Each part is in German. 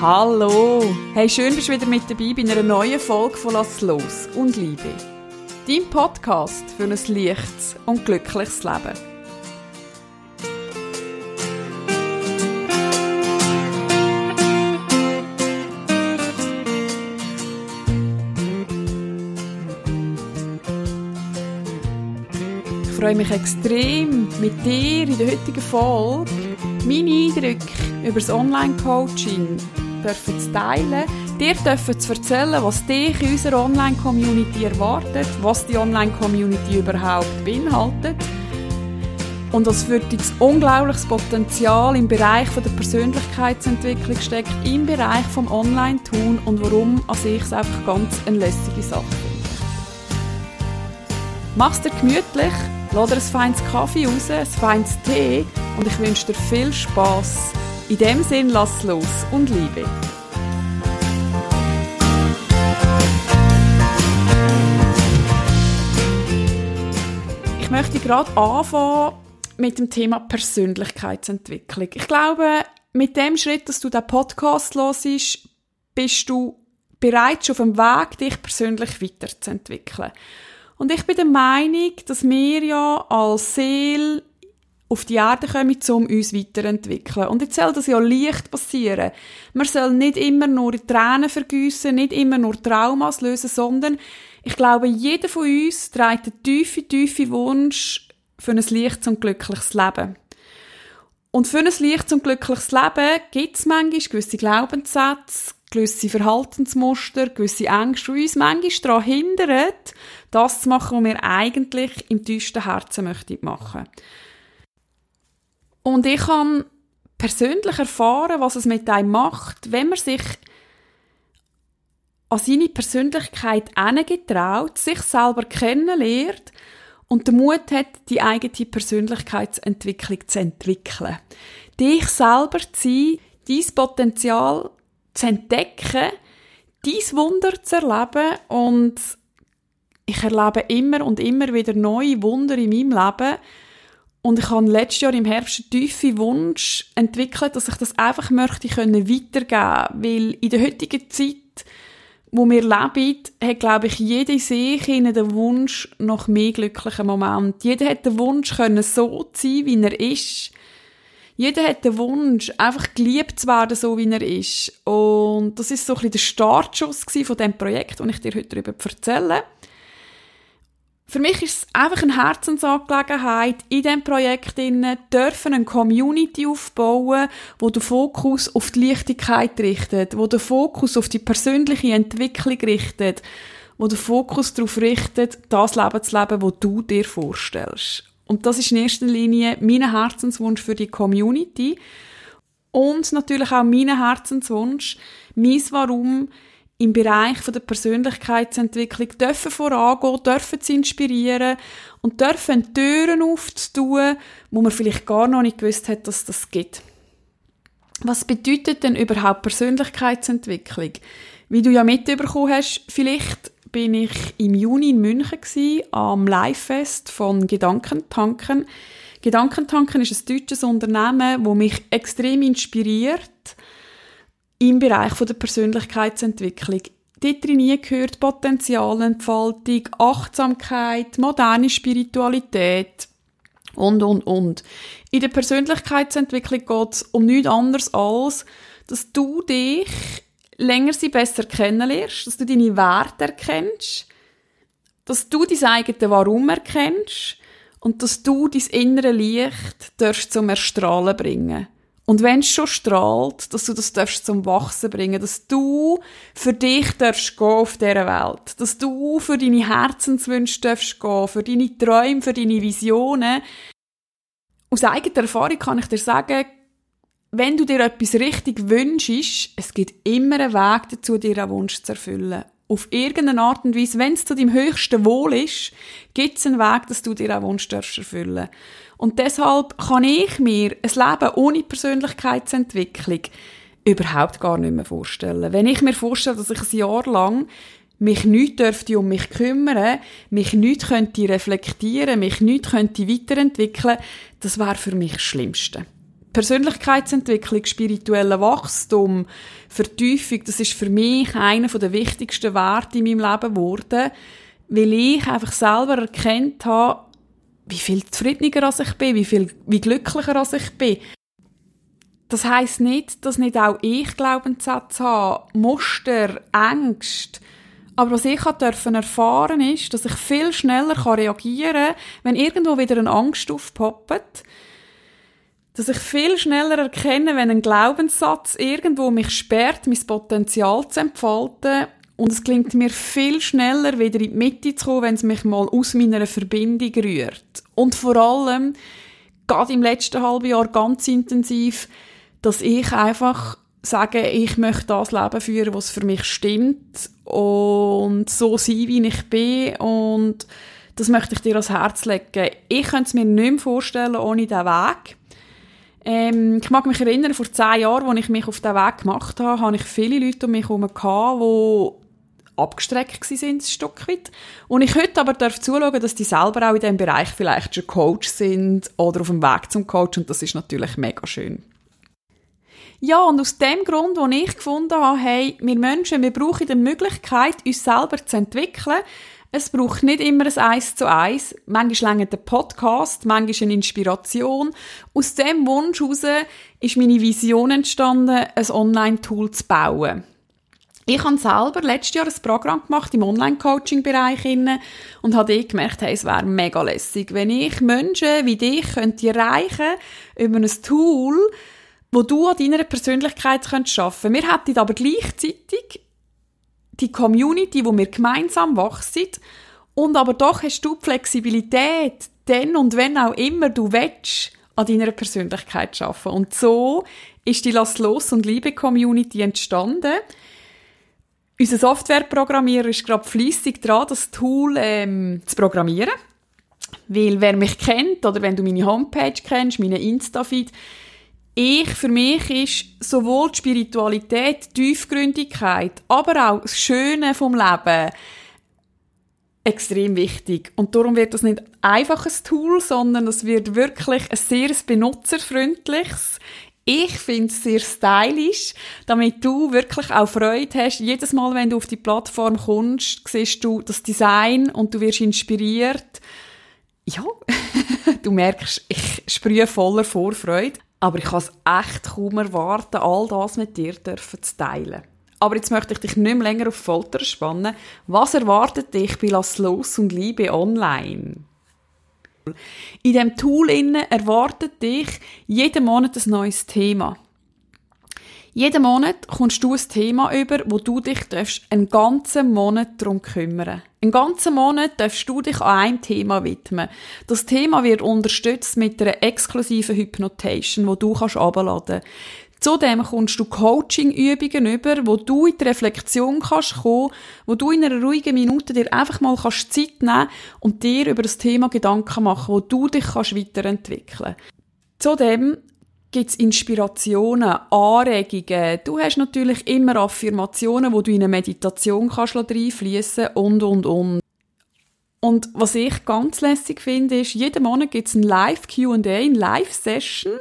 Hallo! Hey, schön bist du wieder mit dabei bei einer neuen Folge von Lass los und Liebe. Dein Podcast für ein leichtes und glückliches Leben. Ich freue mich extrem, mit dir in der heutigen Folge meine Eindrücke über das Online-Coaching dürfen zu teilen, dir dürfen zu erzählen, was dich in unserer Online-Community erwartet, was die Online-Community überhaupt beinhaltet. Und was für dich unglaubliches Potenzial im Bereich der Persönlichkeitsentwicklung steckt, im Bereich vom Online-Tun und warum an sich es einfach ganz eine lässige Sache finde. Mach's dir gemütlich, dir ein feines Kaffee raus, ein feines Tee und ich wünsche dir viel Spaß in dem Sinn, lass los und liebe. Ich möchte gerade anfangen mit dem Thema Persönlichkeitsentwicklung. Ich glaube, mit dem Schritt, dass du den Podcast hörst, bist du bereits auf dem Weg, dich persönlich weiterzuentwickeln. Und ich bin der Meinung, dass wir ja als Seele auf die Erde kommen, um uns weiterzuentwickeln. Und jetzt soll das ja leicht passieren. Man soll nicht immer nur Tränen vergüssen, nicht immer nur Traumas lösen, sondern ich glaube, jeder von uns trägt einen tiefen, tiefen Wunsch für ein leichtes und glückliches Leben. Und für ein leichtes und glückliches Leben gibt es manchmal gewisse Glaubenssätze, gewisse Verhaltensmuster, gewisse Ängste, die uns manchmal daran hindern, das zu machen, was wir eigentlich im tiefsten Herzen möchten machen möchten. Und ich habe persönlich erfahren, was es mit einem macht, wenn man sich an seine Persönlichkeit getraut, sich selber kennenlernt und den Mut hat, die eigene Persönlichkeitsentwicklung zu entwickeln. Dich selber zu sein, dein Potenzial zu entdecken, dein Wunder zu erleben und ich erlebe immer und immer wieder neue Wunder in meinem Leben und ich habe letztes Jahr im Herbst einen tiefen Wunsch entwickelt, dass ich das einfach möchte können weitergeben, weil in der heutigen Zeit, wo wir leben, hat, glaube ich, jeder sich den Wunsch nach mehr glücklichen Moment. Jeder hat den Wunsch können so sein, wie er ist. Jeder hat den Wunsch, einfach geliebt zu werden, so wie er ist. Und das ist so ein bisschen der Startschuss von dem Projekt, und ich dir heute darüber erzähle. Für mich ist es einfach eine Herzensangelegenheit, in diesem Projekt dürfen eine Community aufbauen, wo der Fokus auf die Leichtigkeit richtet, wo der Fokus auf die persönliche Entwicklung richtet, wo der Fokus darauf richtet, das Leben zu leben, wo du dir vorstellst. Und das ist in erster Linie mein Herzenswunsch für die Community und natürlich auch mein Herzenswunsch, mein Warum, im Bereich der Persönlichkeitsentwicklung dürfen vorangehen, dürfen zu inspirieren und dürfen Türen aufzutun, wo man vielleicht gar noch nicht gewusst hat, dass das gibt. Was bedeutet denn überhaupt Persönlichkeitsentwicklung? Wie du ja mitbekommen hast, vielleicht bin ich im Juni in München gewesen, am Livefest von Gedankentanken. Gedankentanken ist ein deutsches Unternehmen, wo mich extrem inspiriert im Bereich der Persönlichkeitsentwicklung. Dort drin gehört Potenzialentfaltung, Achtsamkeit, moderne Spiritualität und, und, und. In der Persönlichkeitsentwicklung geht es um nichts anderes als, dass du dich länger sie besser kennenlernst, dass du deine Werte erkennst, dass du dein eigenes Warum erkennst und dass du dein innere Licht zum Erstrahlen bringen und wenn es schon strahlt, dass du das darfst zum Wachsen bringen, dass du für dich darfst gehen auf dieser Welt, dass du für deine Herzenswünsche darfst gehen, für deine Träume, für deine Visionen. Aus eigener Erfahrung kann ich dir sagen, wenn du dir etwas richtig wünschst, es gibt immer einen Weg dazu, dir einen Wunsch zu erfüllen. Auf irgendeine Art und Weise, wenn es zu deinem höchsten Wohl ist, gibt es einen Weg, dass du dir einen Wunsch erfüllen. Und deshalb kann ich mir ein Leben ohne Persönlichkeitsentwicklung überhaupt gar nicht mehr vorstellen. Wenn ich mir vorstelle, dass ich ein Jahr lang mich nicht dürfte um mich kümmern, mich nicht könnte reflektieren, mich nicht könnte weiterentwickeln, das wäre für mich das Schlimmste. Persönlichkeitsentwicklung, spirituelle Wachstum, Vertiefung, das ist für mich einer der wichtigsten Werte in meinem Leben geworden, weil ich einfach selber erkennt habe, wie viel zufriedener ich bin, wie viel, wie glücklicher ich bin. Das heißt nicht, dass nicht auch ich Glaubenssätze habe, Muster, Ängste. Aber was ich dürfen erfahren ist, dass ich viel schneller reagieren kann, wenn irgendwo wieder eine Angst aufpoppt. Dass ich viel schneller erkenne, wenn ein Glaubenssatz irgendwo mich sperrt, mein Potenzial zu entfalten. Und es klingt mir viel schneller, wieder in die Mitte zu kommen, wenn es mich mal aus meiner Verbindung rührt. Und vor allem, gerade im letzten halben Jahr ganz intensiv, dass ich einfach sage, ich möchte das Leben führen, was für mich stimmt und so sein, wie ich bin und das möchte ich dir ans Herz legen. Ich könnte es mir nicht mehr vorstellen ohne diesen Weg. Ähm, ich mag mich erinnern, vor zehn Jahren, als ich mich auf diesen Weg gemacht habe, hatte ich viele Leute um mich herum, die abgestreckt waren, ein Stück weit. Und ich heute aber darf zuschauen, dass die selber auch in diesem Bereich vielleicht schon Coach sind oder auf dem Weg zum Coach und das ist natürlich mega schön. Ja, und aus dem Grund, wo ich gefunden habe, hey, wir Menschen, wir brauchen die Möglichkeit, uns selber zu entwickeln. Es braucht nicht immer ein Eis zu Eis. Manchmal länger der Podcast, manchmal eine Inspiration. Aus dem Wunsch heraus ist meine Vision entstanden, ein Online-Tool zu bauen. Ich habe selber letztes Jahr ein Programm gemacht im Online-Coaching-Bereich und habe dort gemerkt, hey, es wäre mega lässig, wenn ich Menschen wie dich könnte erreichen über ein Tool, wo du an deiner Persönlichkeit könntest schaffen. Wir hätten aber gleichzeitig die Community, wo wir gemeinsam wachsen und aber doch hast du die Flexibilität, denn und wenn auch immer du willst, an deiner Persönlichkeit schaffen. Und so ist die Lass los und Liebe Community entstanden. Unser Softwareprogrammierer ist gerade fließig dran, das Tool ähm, zu programmieren. Weil wer mich kennt oder wenn du meine Homepage kennst, meine Insta-Feed, ich, für mich ist sowohl die Spiritualität, die Tiefgründigkeit, aber auch das Schöne vom Leben extrem wichtig. Und darum wird das nicht einfach ein Tool, sondern es wird wirklich ein sehr benutzerfreundliches. Ich finde es sehr stylisch, damit du wirklich auch Freude hast. Jedes Mal, wenn du auf die Plattform kommst, siehst du das Design und du wirst inspiriert. Ja, du merkst, ich sprühe voller Vorfreude. Aber ich kann es echt kaum erwarten, all das mit dir zu teilen. Aber jetzt möchte ich dich nicht mehr länger auf Folter spannen. Was erwartet dich bei Lass los und Liebe online? In dem Tool erwartet dich jeden Monat ein neues Thema. Jeden Monat kommst du ein Thema über, wo du dich einen ganzen Monat darum kümmern Einen ganzen Monat darfst du dich an ein Thema widmen. Das Thema wird unterstützt mit einer exklusiven Hypnotation, wo du kannst abladen. Zudem kommst du Coaching-Übungen über, wo du in die Reflexion kannst kommen, wo du in einer ruhigen Minute dir einfach mal kannst Zeit nehmen und dir über das Thema Gedanken machen, wo du dich kannst weiterentwickeln. Zudem gibt es Inspirationen, Anregungen. Du hast natürlich immer Affirmationen, wo du in eine Meditation kannst reinfließen und, und, und. Und was ich ganz lässig finde, ist, jeden Monat gibt es ein Live-Q&A, eine Live-Session,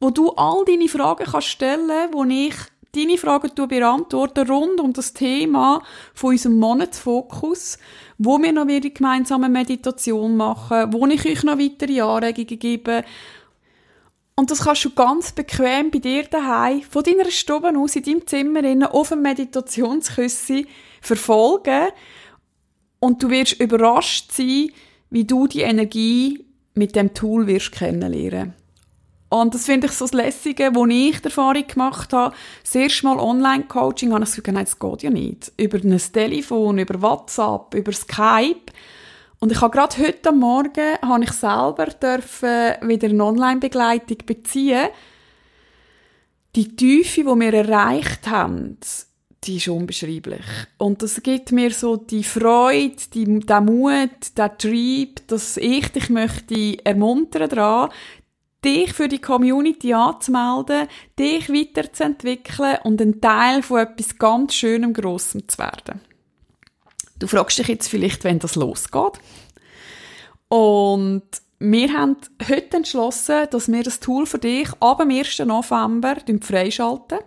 wo du all deine Fragen kannst stellen wo ich deine Fragen beantworte rund um das Thema von unserem Monatsfokus, wo wir noch wieder gemeinsame Meditation machen, wo ich euch noch weitere Anregungen gebe, und das kannst du ganz bequem bei dir daheim von deiner Stube aus in deinem Zimmer auf dem Meditationsküssi verfolgen. Und du wirst überrascht sein, wie du die Energie mit dem Tool wirst kennenlernen. Und das finde ich so das Lässige, wo ich die Erfahrung gemacht habe. Das erste Mal Online-Coaching habe ich gesagt, nein, das geht ja nicht. Über ein Telefon, über WhatsApp, über Skype. Und ich habe gerade heute Morgen habe ich selber dürfen wieder eine Online-Begleitung beziehen. Die Tiefe, die wir erreicht haben, die ist unbeschreiblich. Und das gibt mir so die Freude, die, der Mut, der Trieb, dass ich dich möchte ermuntern daran, dich für die Community anzumelden, dich weiterzuentwickeln und ein Teil von etwas ganz Schönem, Grossem zu werden. Du fragst dich jetzt vielleicht, wenn das losgeht. Und wir haben heute entschlossen, dass wir das Tool für dich ab dem 1. November freischalten.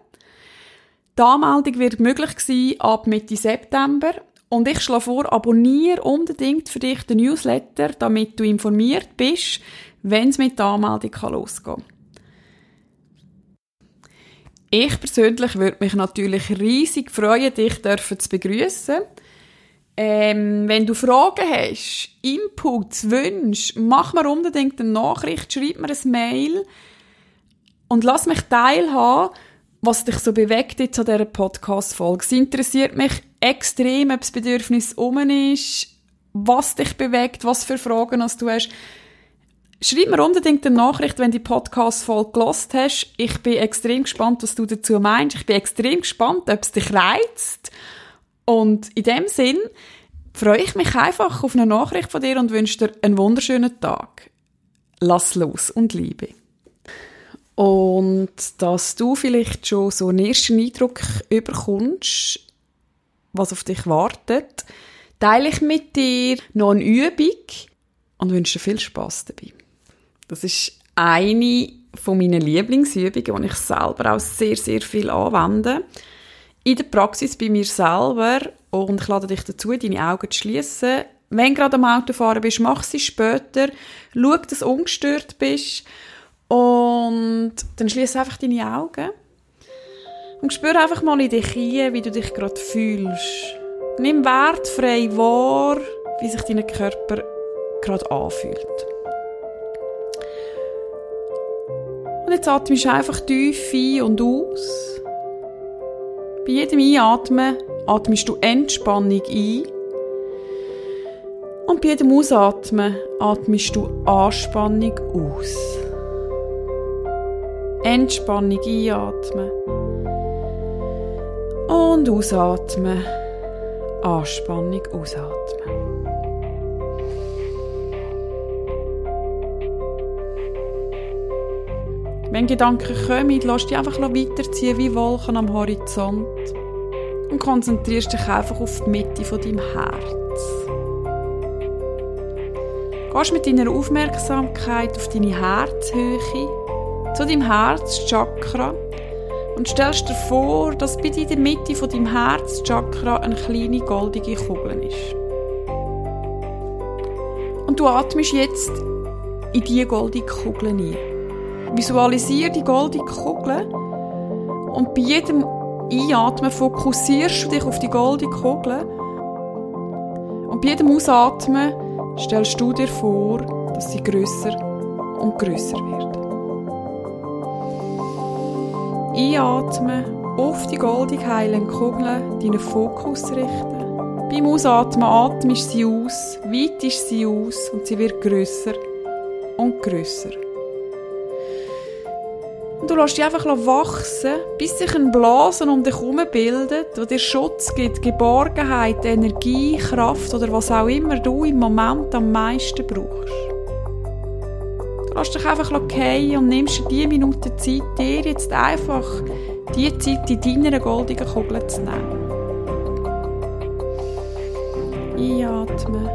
Die Anmeldung wird möglich sein ab Mitte September. Und ich schlage vor, abonniere unbedingt für dich den Newsletter, damit du informiert bist, wenn es mit der Anmeldung losgehen kann. Ich persönlich würde mich natürlich riesig freuen, dich zu begrüßen. Ähm, wenn du Fragen hast, Inputs, Wünsche, mach mir unbedingt eine Nachricht, schreib mir ein Mail und lass mich teilhaben, was dich so bewegt jetzt an dieser Podcast-Folge. Es interessiert mich extrem, ob das Bedürfnis um ist, was dich bewegt, was für Fragen du hast. Schreib mir unbedingt eine Nachricht, wenn die Podcast-Folge gelost hast. Ich bin extrem gespannt, was du dazu meinst. Ich bin extrem gespannt, ob es dich reizt. Und in dem Sinn freue ich mich einfach auf eine Nachricht von dir und wünsche dir einen wunderschönen Tag. Lass los und liebe. Und dass du vielleicht schon so einen ersten Eindruck überkommst, was auf dich wartet, teile ich mit dir noch eine Übung und wünsche dir viel Spaß dabei. Das ist eine von meinen Lieblingsübungen, die ich selber auch sehr, sehr viel anwende. In der Praxis bei mir selber und ich lade dich dazu, deine Augen zu schließen. Wenn du gerade am Autofahren bist, mach sie später. Schau, dass du ungestört bist. Und dann schließe einfach deine Augen. Und spüre einfach mal in dich hinein, wie du dich gerade fühlst. Nimm wertfrei wahr, wie sich dein Körper gerade anfühlt. Und jetzt atmest du einfach tief ein und aus. Bei jedem Einatmen atmest du Entspannung ein. Und bei jedem Ausatmen atmest du Anspannung aus. Entspannung einatmen. Und ausatmen. Anspannung ausatmen. Wenn Gedanken kommen, lass dich einfach weiterziehen wie Wolken am Horizont und konzentrierst dich einfach auf die Mitte von deinem Herz. Gehst mit deiner Aufmerksamkeit auf deine Herzhöhe zu deinem Herzchakra und stellst dir vor, dass bei dir in der Mitte von deinem Herzchakra eine kleine goldige Kugel ist. Und du atmest jetzt in diese goldige Kugel ein. Visualisiere die goldene Kugel und bei jedem Einatmen fokussierst du dich auf die goldene Kugel und bei jedem Ausatmen stellst du dir vor, dass sie größer und größer wird. Einatmen, auf die goldig heilen Kugel deinen Fokus richten. Beim Ausatmen atmest sie aus, weitest sie aus und sie wird größer und größer. Du lässt dich einfach wachsen, bis sich ein Blasen um dich herum bildet, der dir Schutz gibt, Geborgenheit, Energie, Kraft oder was auch immer du im Moment am meisten brauchst. Du lässt dich einfach fallen und nimmst dir die Minute Zeit, dir jetzt einfach die Zeit in deiner goldenen Kugel zu nehmen. Einatmen.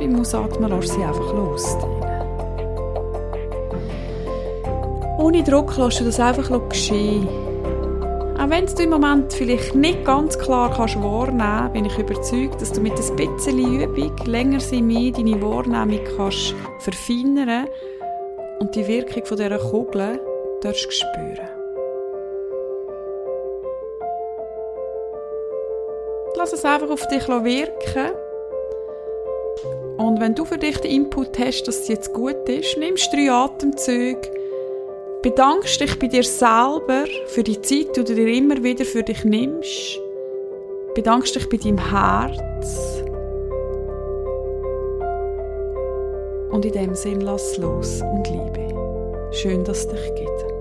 Beim Ausatmen lässt sie einfach los. Ohne Druck lässt du das einfach geschehen. Auch wenn du im Moment vielleicht nicht ganz klar kannst wahrnehmen bin ich überzeugt, dass du mit ein bisschen Übung länger sie mehr deine Wahrnehmung kannst verfeinern und die Wirkung von dieser Kugel darfst spüren. Lass es einfach auf dich wirken. Und wenn du für dich den Input hast, dass es jetzt gut ist, nimmst drei Atemzüge bedankst dich bei dir selber für die Zeit, die du dir immer wieder für dich nimmst. Bedankst dich bei deinem Herz. Und in dem Sinn lass los und liebe. Schön, dass es dich gibt.